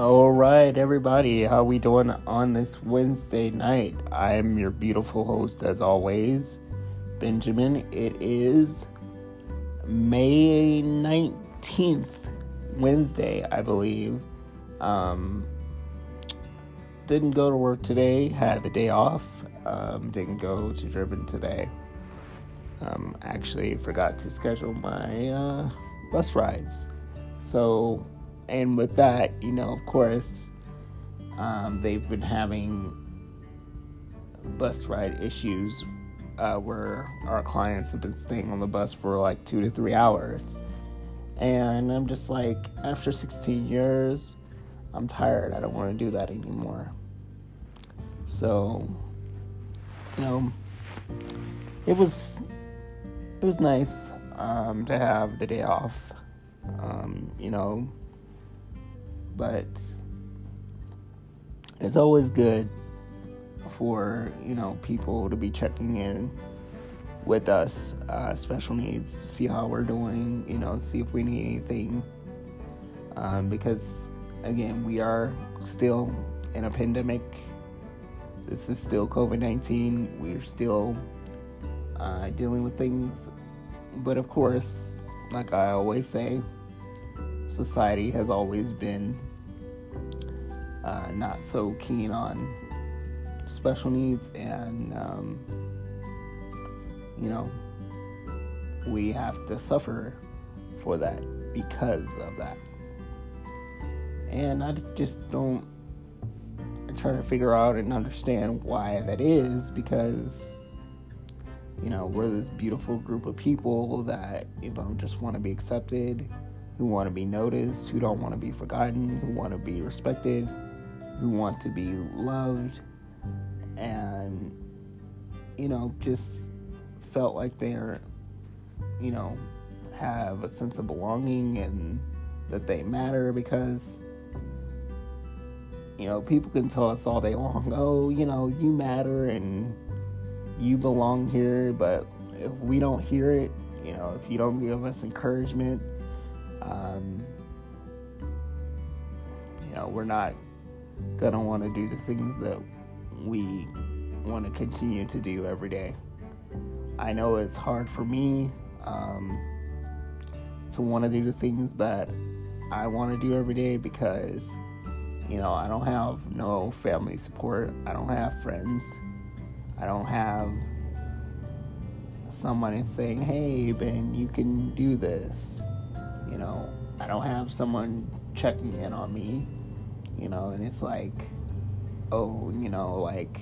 All right, everybody, how we doing on this Wednesday night? I'm your beautiful host, as always, Benjamin. It is May nineteenth, Wednesday, I believe. Um, didn't go to work today. Had the day off. Um, didn't go to Driven today. Um, actually, forgot to schedule my uh, bus rides. So and with that, you know, of course, um, they've been having bus ride issues uh, where our clients have been staying on the bus for like two to three hours. And I'm just like, after 16 years, I'm tired. I don't want to do that anymore. So, you know, it was it was nice um, to have the day off. Um, you know, but it's always good for you know people to be checking in with us uh, special needs to see how we're doing you know see if we need anything. Um, because again we are still in a pandemic. This is still covid-19 we're still uh, dealing with things. But of course like i always say society has always been uh, not so keen on special needs, and um, you know, we have to suffer for that because of that. And I just don't I try to figure out and understand why that is because you know, we're this beautiful group of people that, you know, just want to be accepted, who want to be noticed, who don't want to be forgotten, who want to be respected, who want to be loved. And you know just felt like they're you know have a sense of belonging and that they matter because you know people can tell us all day long oh you know you matter and you belong here but if we don't hear it you know if you don't give us encouragement um, you know we're not gonna want to do the things that we want to continue to do every day. I know it's hard for me um, to want to do the things that I want to do every day because, you know, I don't have no family support. I don't have friends. I don't have someone saying, hey, Ben, you can do this. You know, I don't have someone checking in on me you know, and it's like, oh, you know, like,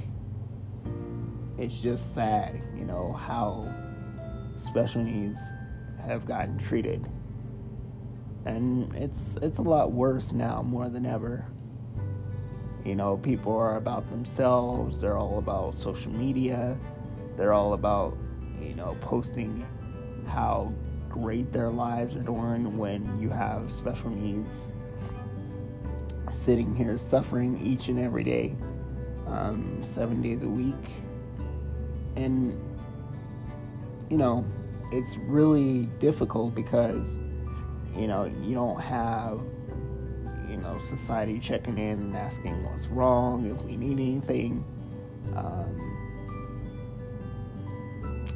it's just sad, you know, how special needs have gotten treated. And it's it's a lot worse now more than ever. You know, people are about themselves, they're all about social media, they're all about, you know, posting how great their lives are doing when you have special needs sitting here suffering each and every day, um, seven days a week. And, you know, it's really difficult because, you know, you don't have, you know, society checking in and asking what's wrong, if we need anything. Um,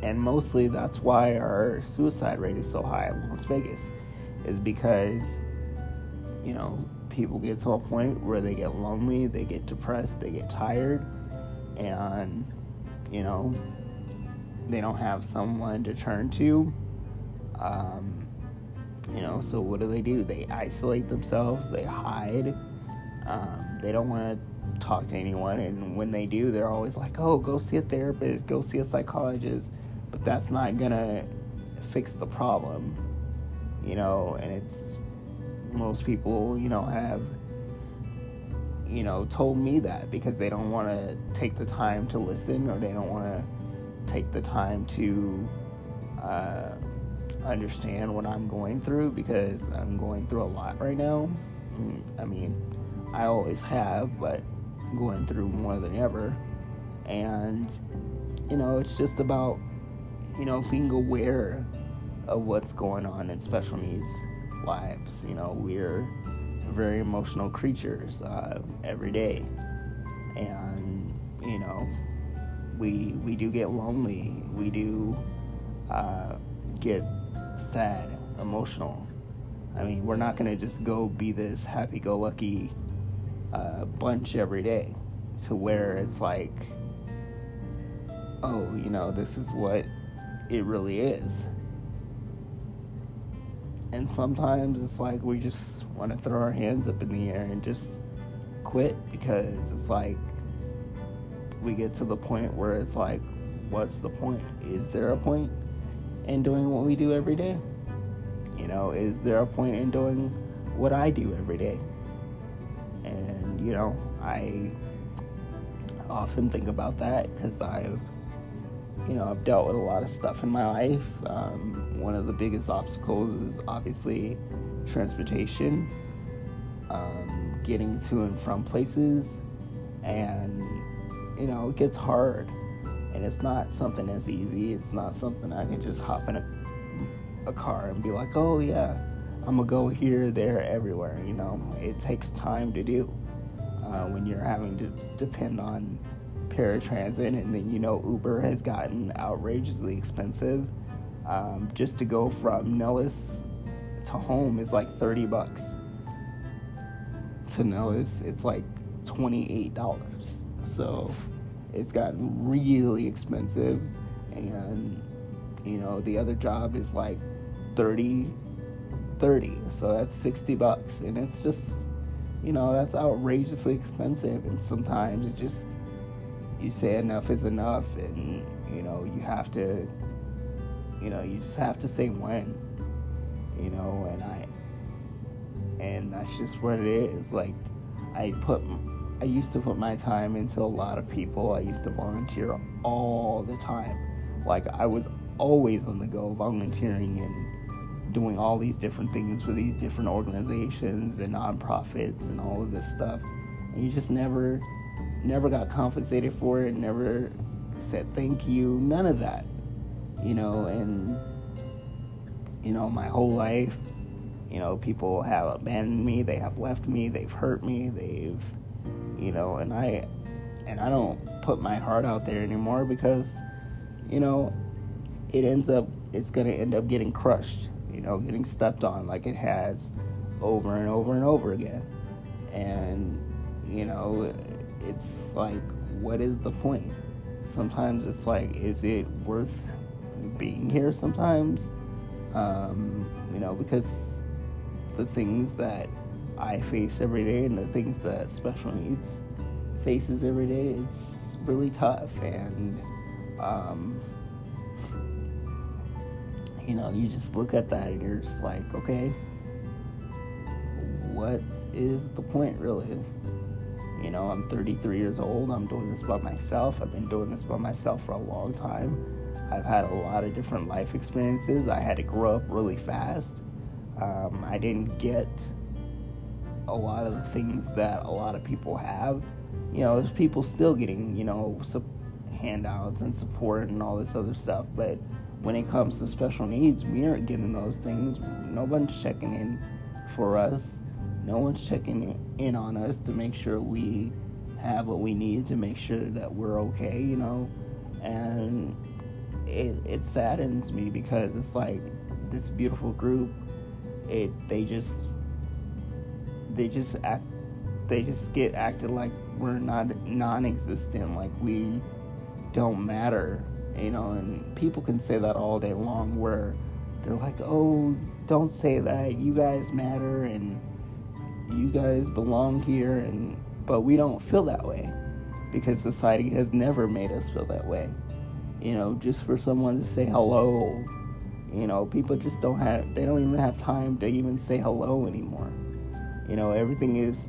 and mostly that's why our suicide rate is so high in Las Vegas, is because, you know, people get to a point where they get lonely, they get depressed, they get tired, and you know, they don't have someone to turn to. Um, you know, so what do they do? They isolate themselves, they hide, um, they don't want to talk to anyone, and when they do, they're always like, oh, go see a therapist, go see a psychologist, that's not gonna fix the problem, you know, and it's most people, you know, have you know, told me that because they don't want to take the time to listen or they don't want to take the time to uh, understand what I'm going through because I'm going through a lot right now. I mean, I always have, but going through more than ever. And, you know, it's just about, you know, being aware of what's going on in special needs lives. You know, we're very emotional creatures uh, every day, and you know, we we do get lonely. We do uh, get sad, emotional. I mean, we're not gonna just go be this happy-go-lucky uh, bunch every day, to where it's like, oh, you know, this is what it really is. And sometimes it's like we just want to throw our hands up in the air and just quit because it's like we get to the point where it's like, what's the point? Is there a point in doing what we do every day? You know, is there a point in doing what I do every day? And, you know, I often think about that because I've you know, I've dealt with a lot of stuff in my life. Um, one of the biggest obstacles is obviously transportation, um, getting to and from places, and you know, it gets hard. And it's not something as easy. It's not something I can just hop in a, a car and be like, oh, yeah, I'm gonna go here, there, everywhere. You know, it takes time to do uh, when you're having to depend on paratransit, and then you know Uber has gotten outrageously expensive. Um, just to go from Nellis to home is like 30 bucks. To Nellis, it's like $28. So it's gotten really expensive. And, you know, the other job is like 30 30 so that's 60 bucks and it's just you know that's outrageously expensive and sometimes it just you say enough is enough and you know you have to you know you just have to say when you know and i and that's just what it is. Like i put i used to put my time into a lot of people. I used to volunteer all the time. Like i was always on the go volunteering and doing all these different things for these different organizations and nonprofits and all of this stuff. And you just never never got compensated for it, never said thank you, none of that. You know, and you know, my whole life, you know, people have abandoned me, they have left me, they've hurt me, they've you know, and I and I don't put my heart out there anymore because you know, it ends up it's going to end up getting crushed, you know, getting stepped on like it has over and over and over again. And you know, it's like, what is the point? Sometimes it's like, is it worth being here sometimes? Um, you know, because the things that I face every day and the things that special needs faces every day, it's really tough. And, um, you know, you just look at that and you're just like, okay, what is the point really? You know, I'm 33 years old. I'm doing this by myself. I've been doing this by myself for a long time. I've had a lot of different life experiences. I had to grow up really fast. Um, I didn't get a lot of the things that a lot of people have. You know, there's people still getting, you know, handouts and support and all this other stuff. But when it comes to special needs, we aren't getting those things. No one's checking in for us no one's checking in on us to make sure we have what we need to make sure that we're okay, you know. And it, it saddens me because it's like this beautiful group, it they just they just act they just get acted like we're not non-existent, like we don't matter, you know. And people can say that all day long, where they're like, "Oh, don't say that. You guys matter," and you guys belong here and but we don't feel that way because society has never made us feel that way. You know just for someone to say hello you know people just don't have they don't even have time to even say hello anymore. You know everything is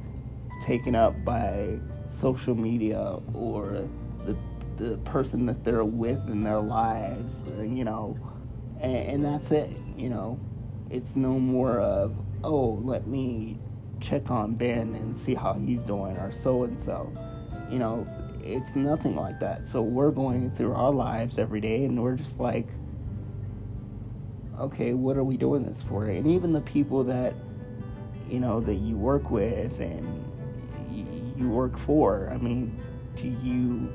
taken up by social media or the the person that they're with in their lives you know and, and that's it you know. It's no more of oh let me check on Ben and see how he's doing or so and so. You know, it's nothing like that. So we're going through our lives every day and we're just like, okay, what are we doing this for? And even the people that, you know, that you work with and you, work for. I mean, do you?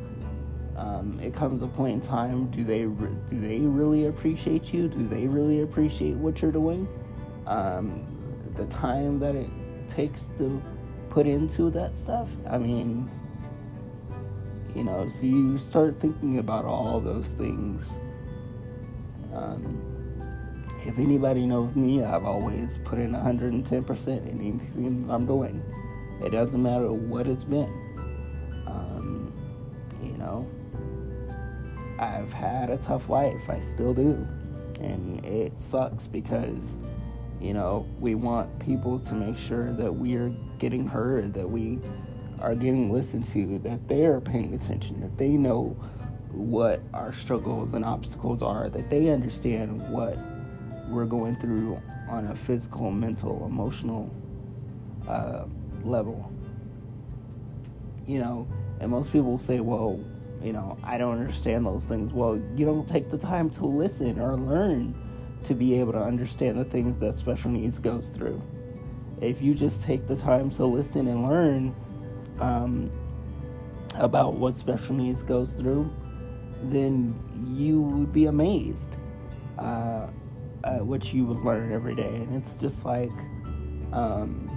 Um, it comes a point in time. Do they do they really appreciate you? Do they really appreciate what you're doing? Um, the time that it takes to put into that stuff. I mean, you know, so you start thinking about all those things. Um, if anybody knows me, I've always put in 110% in anything I'm doing. It doesn't matter what it's been. Um, you know, I've had a tough life. I still do. And it sucks because, you know, we want people to make sure that we are getting heard, that we are getting listened to, that they are paying attention, that they know what our struggles and obstacles are, that they understand what we're going through on a physical, mental, emotional uh, level. You know, and most people say, well, you know, I don't understand those things. Well, you don't take the time to listen or learn to be able to understand the things that special needs goes through. If you just take the time to listen and learn um, about what special needs goes through, then you would be amazed uh, at what you would learn every day. And it's just like, um,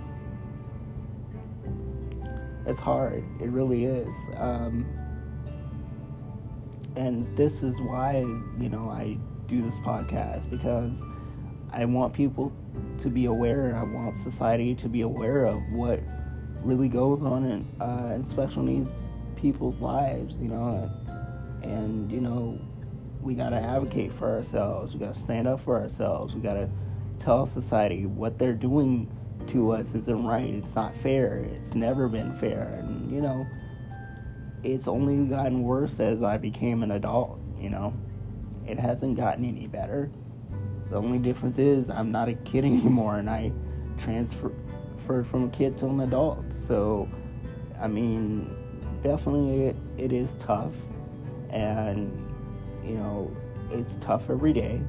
it's hard. It really is. Um, and this is why, you know, I do this podcast because I want people to be aware. I want society to be aware of what really goes on in, uh, in special needs people's lives, you know. And, you know, we got to advocate for ourselves. We got to stand up for ourselves. We got to tell society what they're doing to us isn't right. It's not fair. It's never been fair. And, you know, it's only gotten worse as I became an adult, you know. It hasn't gotten any better. The only difference is I'm not a kid anymore and I transferred from a kid to an adult. So, I mean, definitely it, it is tough. And, you know, it's tough every day.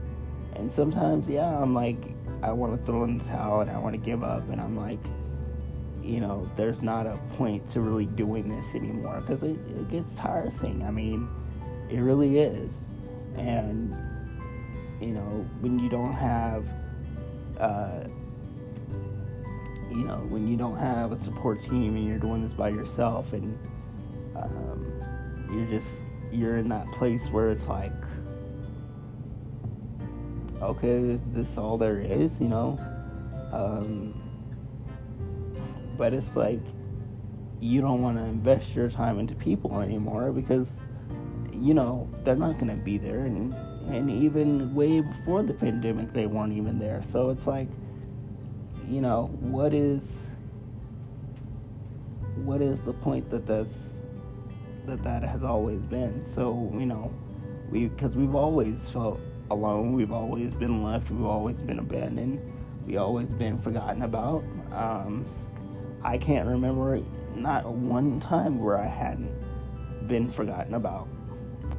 And sometimes, yeah, I'm like, I want to throw in the towel and I want to give up. And I'm like, you know, there's not a point to really doing this anymore because it, it gets tiresome. I mean, it really is. And, you know, when you don't have, uh, you know, when you don't have a support team and you're doing this by yourself and um, you're just, you're in that place where it's like, okay, is this all there is, you know? Um, but it's like you don't want to invest your time into people anymore because you know they're not going to be there and and even way before the pandemic they weren't even there. So it's like you know what is what is the point that that's that that has always been? So you know we because we've always felt alone. We've always been left. We've always been abandoned. We always been forgotten about. Um, I can't remember not one time where I hadn't been forgotten about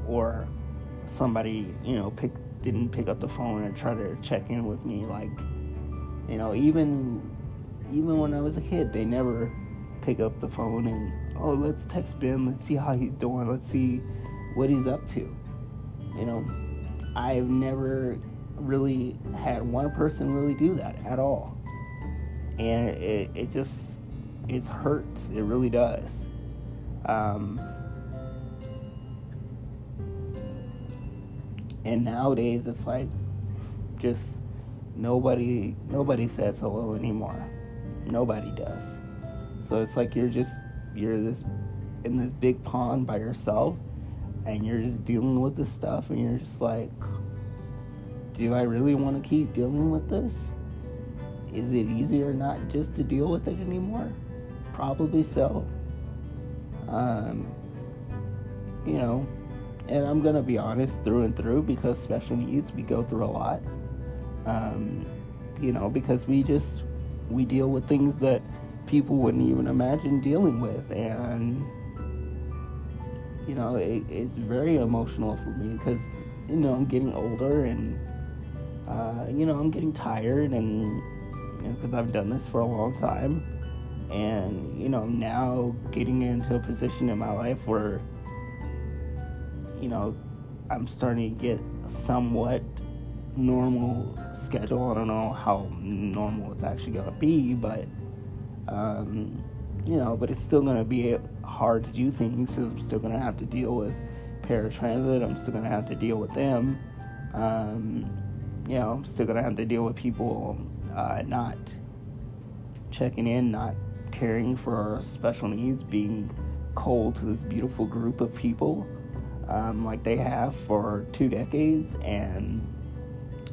or somebody, you know, pick didn't pick up the phone and try to check in with me like you know, even even when I was a kid, they never pick up the phone and oh, let's text Ben, let's see how he's doing, let's see what he's up to. You know, I've never really had one person really do that at all. And it, it just it hurts. It really does. Um, and nowadays, it's like just nobody nobody says hello anymore. Nobody does. So it's like you're just you're this in this big pond by yourself, and you're just dealing with this stuff, and you're just like, do I really want to keep dealing with this? Is it easier not just to deal with it anymore? Probably so. Um, you know, and I'm gonna be honest through and through because special needs we go through a lot. Um, you know, because we just we deal with things that people wouldn't even imagine dealing with, and you know, it, it's very emotional for me because you know I'm getting older and uh, you know I'm getting tired and because you know, I've done this for a long time. And, you know, now getting into a position in my life where, you know, I'm starting to get somewhat normal schedule. I don't know how normal it's actually to be, but, um, you know, but it's still to be hard to do things. I'm still to have to deal with paratransit. I'm still to have to deal with them. Um, you know, I'm still to have to deal with people uh, not checking in, not caring for our special needs, being cold to this beautiful group of people um, like they have for two decades. And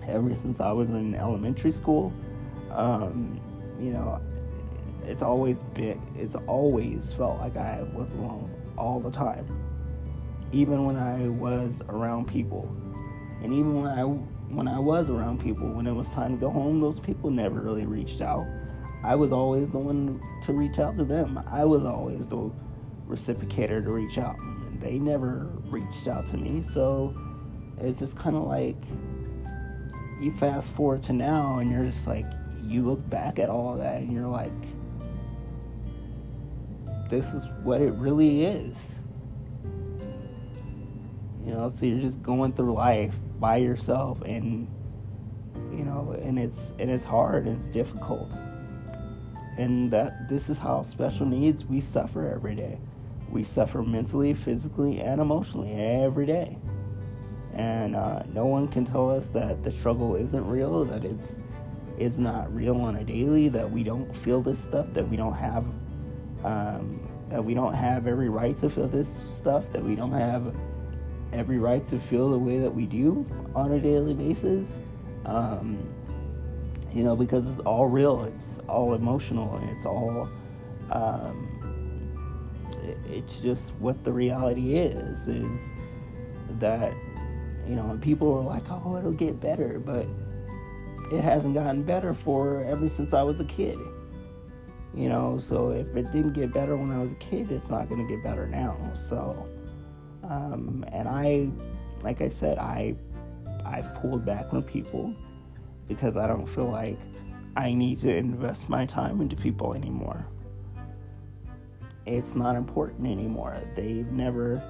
ever since I was in elementary school, um, you know, it's always been, it's always felt like I was alone all the time. Even when I was around people. And even when I when I was around people, when it was time to go home, those people never really reached out. I was always the one to reach out to them. I was always the reciprocator to reach out. They never reached out to me. So it's just kind of like you fast forward to now and you're just like, you look back at all of that and you're like, this is what it really is. You know, so you're just going through life by yourself and you know, and it's and it's hard and it's difficult and that this is how special needs we suffer every day. We suffer mentally, physically, and emotionally every day. And uh, no one can tell us that the struggle isn't real, that it's is not real on a daily, that we don't feel this stuff, that we don't have um, that we don't have every right to feel this stuff, that we don't have every right to feel the way that we do on a daily basis. Um, you know, because it's all real, it's all emotional, and it's all, um, it's just what the reality is, is that, you know, and people are like, oh, it'll get better, but it hasn't gotten better for ever since I was a kid. You know, so if it didn't get better when I was a kid, it's not going to get better now. So, um, and I, like I said, I, I've pulled back from people because I don't feel like I need to invest my time into people anymore. It's not important anymore. They've never,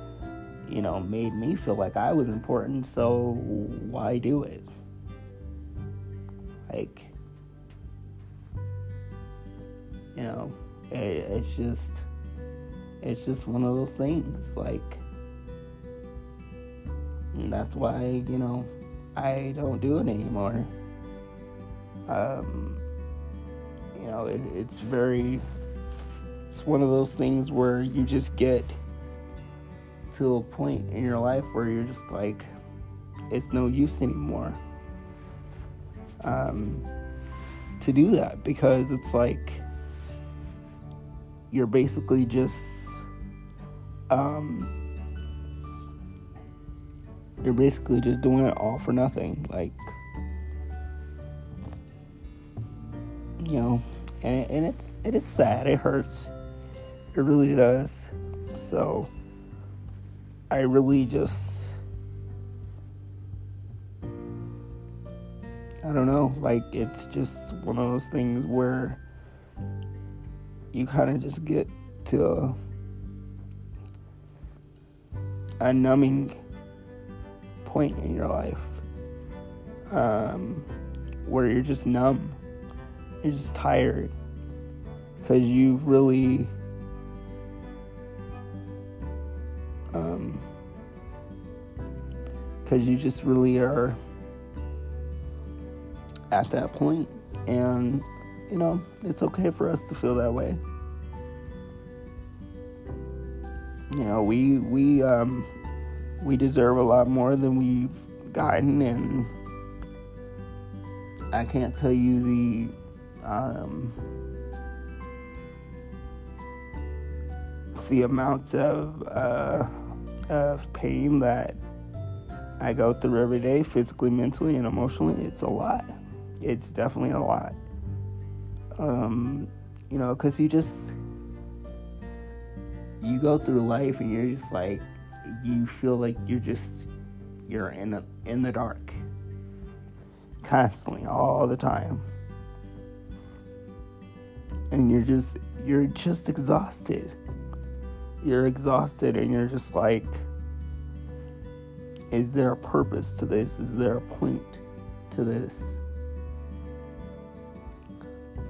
you know, made me feel like I was important, so why do it? Like, you know, it, it's just, it's just one of those things. Like, that's why, you know, I don't do it anymore um, you know, it, it's very, it's one of those things where you just get to a point in your life where you're just like, it's no use anymore um, to do that because it's like you're basically just um, you're basically just doing it all for nothing like you know, and and it's it is sad. It hurts. It really does. So I really just I don't know, like it's just one of those things where you kind of just get to a, numbing point in your life um, where you're just numb you're just tired because you really because you just really are at that point. And you know it's okay for us to feel that way. You know we we um we deserve a lot more than we've gotten and I can't tell you the um, the amount of uh, of pain that I go through every day, physically, mentally, and emotionally, it's a lot. It's definitely a lot. Um, you know, because you just you go through life and you're just like you feel like you're just you're in a, in the dark constantly all the time and you're just you're just exhausted. You're exhausted and you're just like is there a purpose to this? Is there a point to this?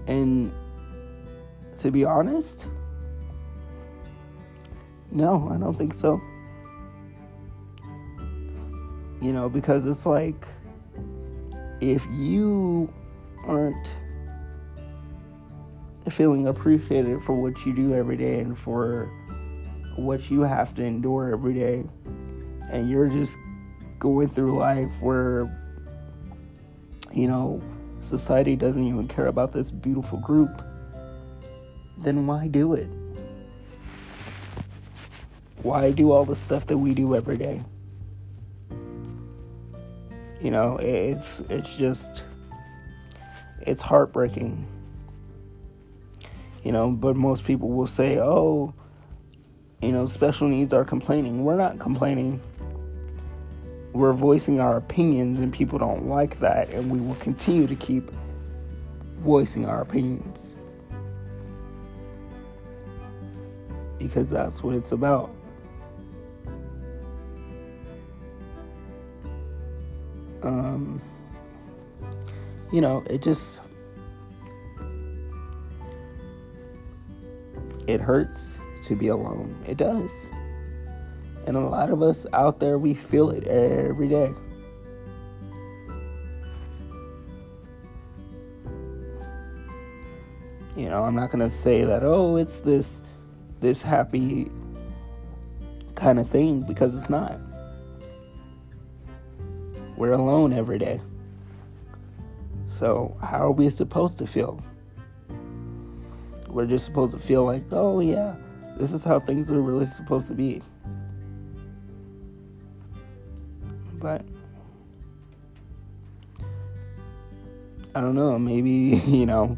And to be honest, no, I don't think so. You know, because it's like if you aren't feeling appreciated for what you do every day and for what you have to endure every day, and you're just going through life where, you know, society doesn't even care about this beautiful group, then why do it? Why do all the stuff that we do every day? You know, it's it's just it's heartbreaking. You know, but most people will say, "Oh, you know, special needs are complaining." We're not complaining. We're voicing our opinions and people don't like that, and we will continue to keep voicing our opinions. Because that's what it's about. Um, you know, it just it hurts to be alone. It does. And a lot of us out there we feel it every day. You know, I'm not going to say that oh, it's this this happy kind of thing because it's not. We're alone every day. So, how are we supposed to feel? We're just supposed to feel like, oh, yeah, this is how things are really supposed to be. But, I don't know, maybe, you know,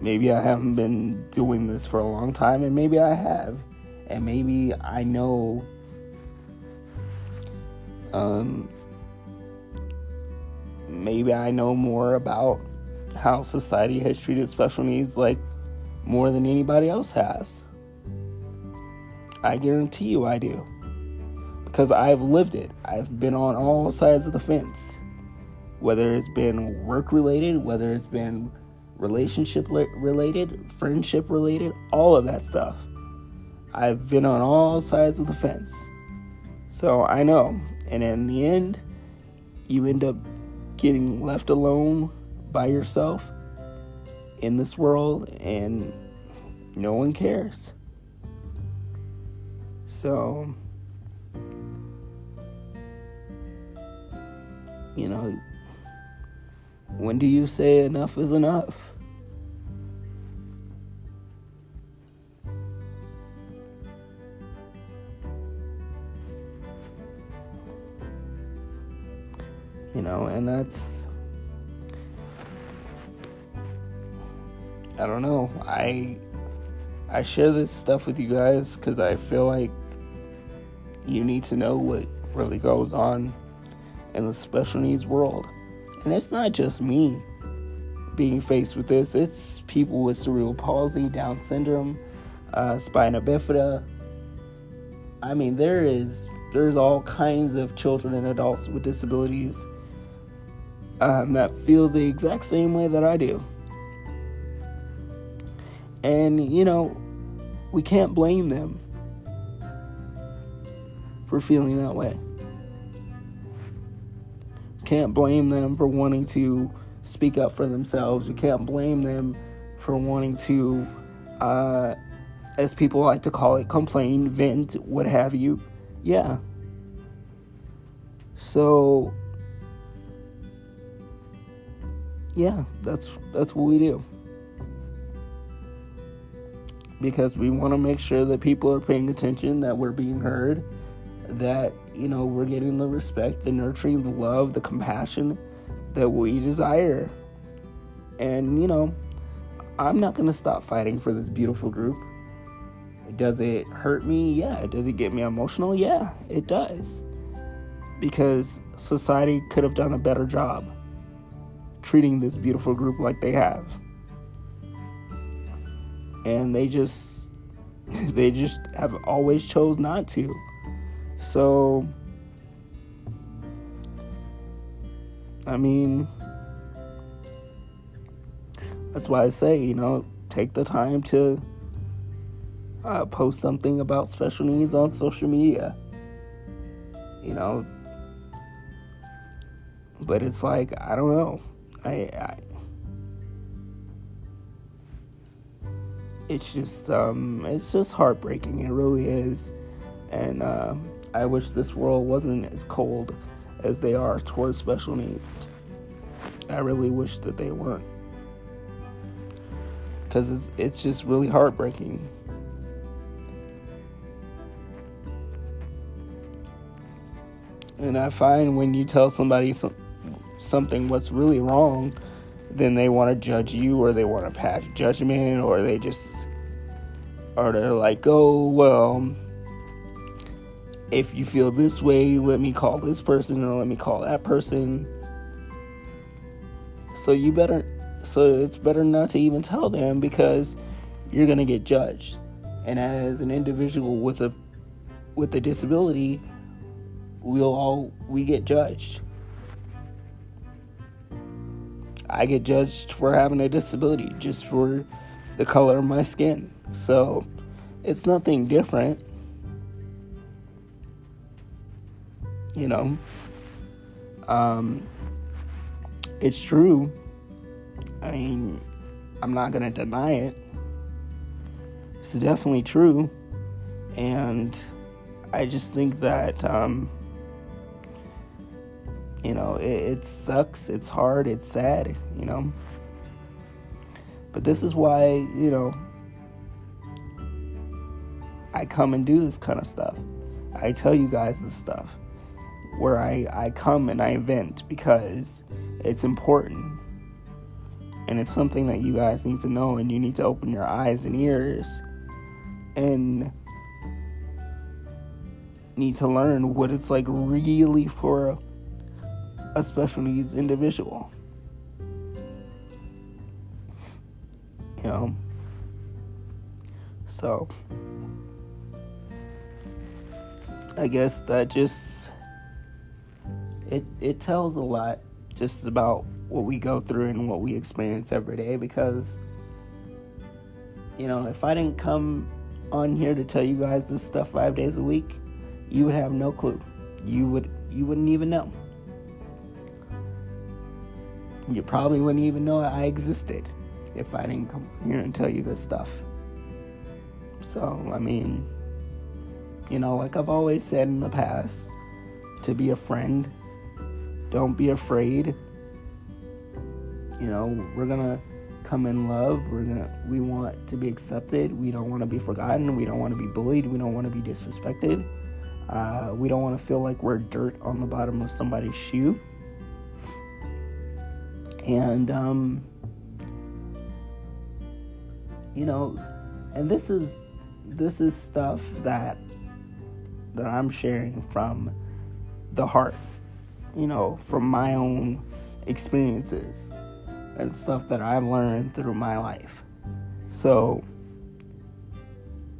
maybe I haven't been doing this for a long time, and maybe I have. And maybe I know um, maybe I know more about how society has treated special needs like more than anybody else has. I guarantee you I do. Because I've lived it. I've been on all sides of the fence. Whether it's been work related, whether it's been relationship related, friendship related, all of that stuff. I've been on all sides of the fence. So I know. And in the end, you end up getting left alone by yourself in this world and no one cares. So, you know, when do you say enough is enough? you know, and that's I don't know. I I share this stuff with you guys cuz I feel like you need to know what really goes on in the special needs world. And it's not just me being faced with this. It's people with cerebral palsy, Down syndrome, uh, spina bifida. I mean, there is there's all kinds of children and adults with disabilities um, that feel the exact same way that I do. And, you know, we can't blame them for feeling that way. Can't blame them for wanting to speak up for themselves. You can't blame them for wanting to, uh, as people like to call it, complain, vent, what have you. Yeah. So, yeah, that's that's what we do. Because we want to make sure that people are paying attention, that we're being heard, that you know we're getting the respect, the nurturing, the love, the compassion that we desire. And you know, I'm not going to stop fighting for this beautiful group. Does it hurt me? Yeah. Does it get me emotional? Yeah, it does. Because society could have done a better job treating this beautiful group like they have. and they just they just have always chose not to. So I mean that's why I say, you know, take the time to uh, post something about special needs on social media. You know, but it's like I don't know. I, I it's just um, it's just heartbreaking. It really is, and uh, I wish this world wasn't as cold as they are towards special needs. I really wish that they weren't, because it's it's just really heartbreaking. And I find when you tell somebody some, something what's really wrong, then they want to judge you or they want to pass judgment or they just or they're like, "Oh, well, if you feel this way, let me call this person or let me call that person." So you better so it's better not to even tell them because you're going to get judged. And as an individual with a with a disability, we'll all we get judged. I get judged for having a disability just for the color of my skin. So it's nothing different. You know, um, it's true. I mean, I'm not to deny it. It's definitely true. And I just think that um, you know, it, it sucks, it's hard, it's sad, you know. But this is why, you know, I come and do this kind of stuff. I tell you guys this stuff where I, I come and I vent because it's important. And it's something that you guys need to know, and you need to open your eyes and ears and need to learn what it's like really for a special needs individual. You know? So, I guess that just it it tells a lot just about what we go through and what we experience every day because you know, if I didn't come on here to tell you guys this stuff 5 days a week, you would have no clue. You would you wouldn't even know you probably wouldn't even know I existed if I didn't come here and tell you this stuff. So, I mean, you know, like I've always said in the past, to be a friend, don't be afraid. You know, we're gonna come in love. We're gonna we want to be accepted. We don't want to be forgotten. We don't want to be bullied. We don't want to be disrespected. Uh, we don't want to feel like we're dirt on the bottom of somebody's shoe and um, you know, and this is this is stuff that that I'm sharing from the heart, you know, from my own experiences and stuff that I've learned through my life. So,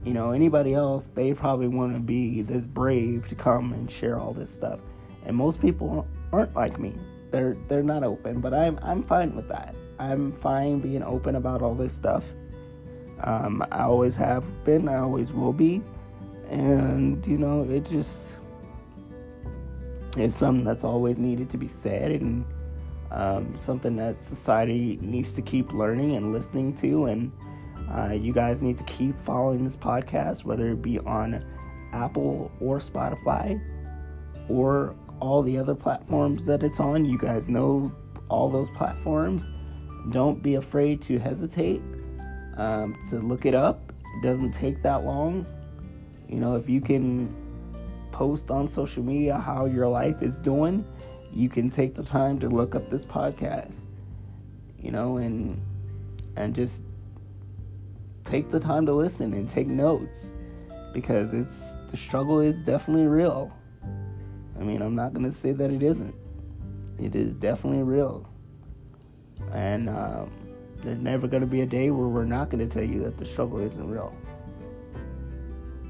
you know, anybody else, they probably want to be this brave to come and share all this stuff. And most people aren't like me they're they're not open, but I'm I'm fine with that. I'm fine being open about all this stuff. Um, I always have been, I always will be, and you know, it just it's something that's always needed to be said, and um, something that society needs to keep learning and listening to, and uh, you guys need to keep following this podcast, whether it be on Apple or Spotify or all the other platforms that it's on. You guys know all those platforms. Don't be afraid to hesitate um, to look it up. It doesn't take that long. You know, if you can post on social media how your life is doing, you can take the time to look up this podcast. You know, and and just take the time to listen and take notes because it's the struggle is definitely real. I mean, I'm not going to say that it isn't. It is definitely real. And, um, There's never going to be a day where we're not going to tell you that the struggle isn't real.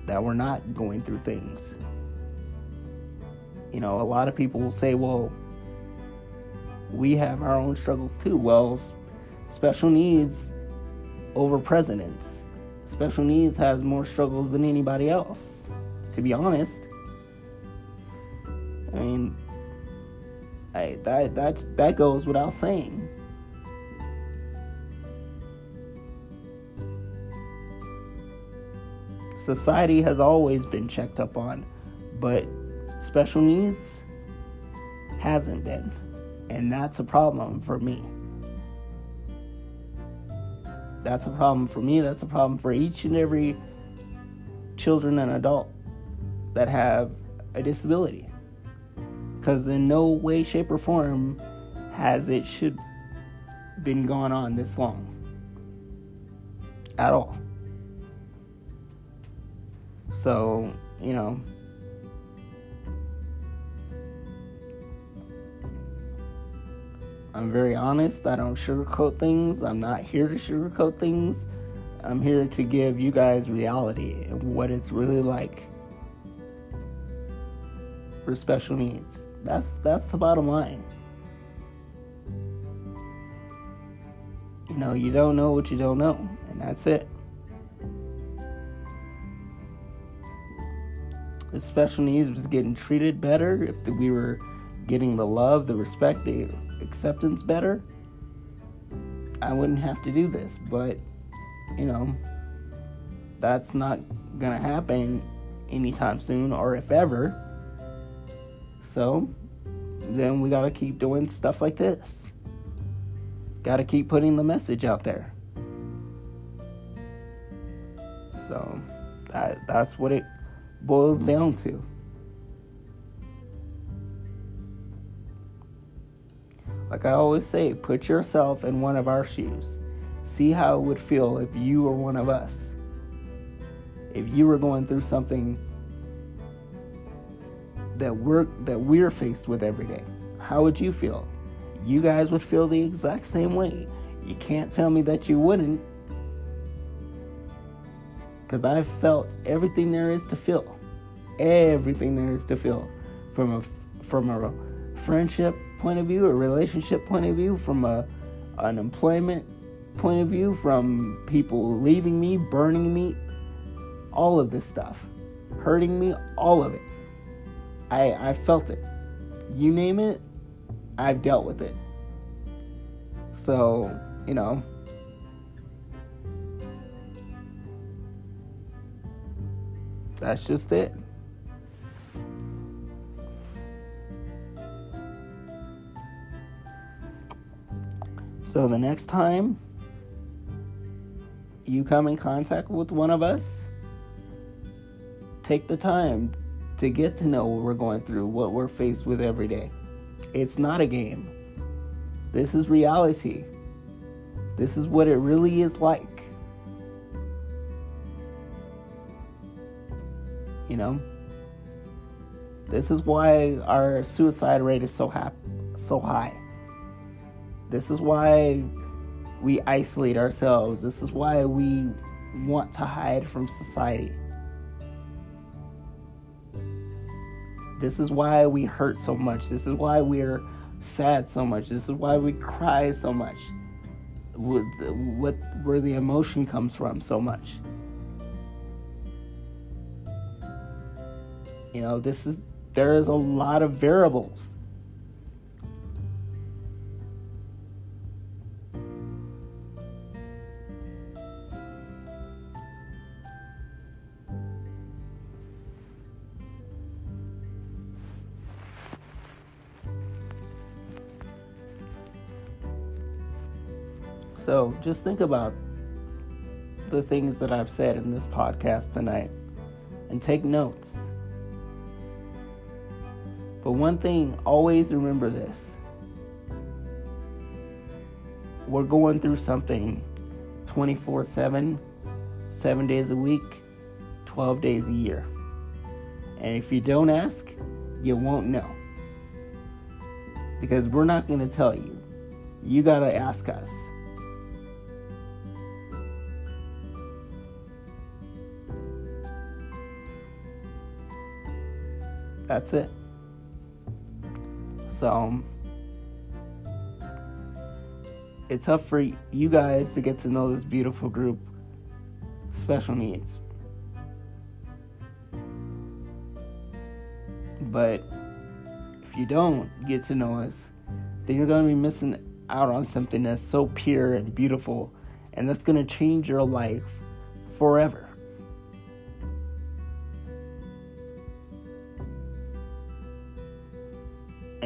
That we're not going through things. You know, a lot of people will say, well, we have our own struggles too. Well, special needs over presidents. Special needs has more struggles than anybody else, to be honest. I mean, I, that that that goes without saying. Society has always been checked up on, but special needs hasn't been. And that's a problem for me. That's a problem for me. That's a problem for each and every children and adult that have a disability. Because in no way, shape, or form has it should been going on this long. At all. So, you know, I'm very honest. I don't sugarcoat things. I'm not here to sugarcoat things. I'm here to give you guys reality and what it's really like for special needs. That's that's the bottom line. You know, you don't know what you don't know, and that's it. if special needs was getting treated better, if we were getting the love, the respect, the acceptance better, I wouldn't have to do this. But, you know, that's not gonna happen anytime soon or if ever. So, then we gotta keep doing stuff like this. Gotta keep putting the message out there. So, that, that's what it boils down to. Like I always say, put yourself in one of our shoes. See how it would feel if you were one of us. If you were going through something that we're that we're faced with every day. How would you feel? You guys would feel the exact same way. You can't tell me that you wouldn't. Cuz I've felt everything there is to feel everything there is to feel from a from a friendship point of view, a relationship point of view, from a an employment point of view, from people leaving me, burning me, all of this stuff, hurting me, all of it. I I felt it. You name it, I've dealt with it. So, you know, that's just it. So the next time you come in contact with one of us, take the time to get to know what we're going through, what we're faced with every day. It's not a game. This is reality. This is what it really is like. You know? This is why our suicide rate is so hap- so high. This is why we isolate ourselves. This is why we want to hide from society. This is why we hurt so much. This is why we're sad so much. This is why we cry so much. What, what where the emotion comes from so much. You know, this is there is a lot of variables Just think about the things that I've said in this podcast tonight and take notes. But one thing, always remember this. We're going through something 24 7, 7 days a week, 12 days a year. And if you don't ask, you won't know. Because we're not going to tell you. You got to ask us. That's it. So it's tough for you guys to get to know this beautiful group, special needs. But if you don't get to know us, then you're going to be missing out on something that's so pure and beautiful, and that's going to change your life forever.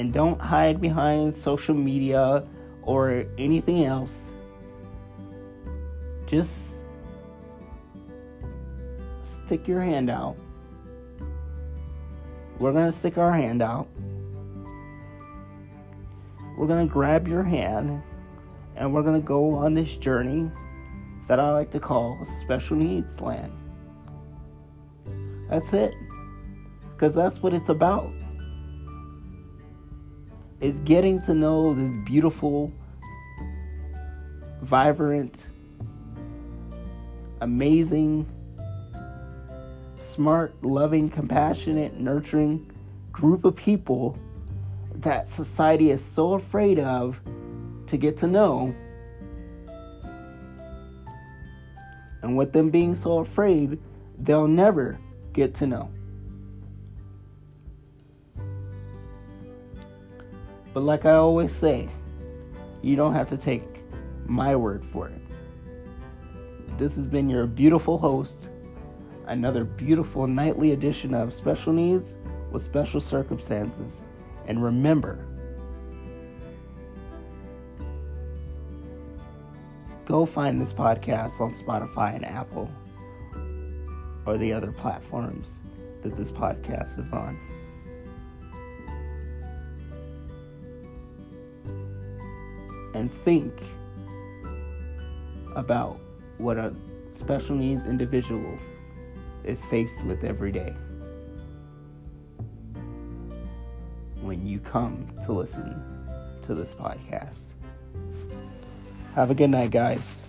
And don't hide behind social media or anything else. Just stick your hand out. We're going to stick our hand out. We're going to grab your hand and we're going to go on this journey that I like to call special needs land. That's it. Because that's what it's about is getting to know this beautiful, vibrant, amazing, smart, loving, compassionate, nurturing group of people that society is so afraid of to get to know. And with them being so afraid, they'll never get to know. But like I always say, you don't have to take my word for it. This has been your beautiful host, another beautiful nightly edition of Special Needs with Special Circumstances. And remember, go find this podcast on Spotify and Apple or the other platforms that this podcast is on. And think about what a special needs individual is faced with every day when you come to listen to this podcast. Have a good night, guys.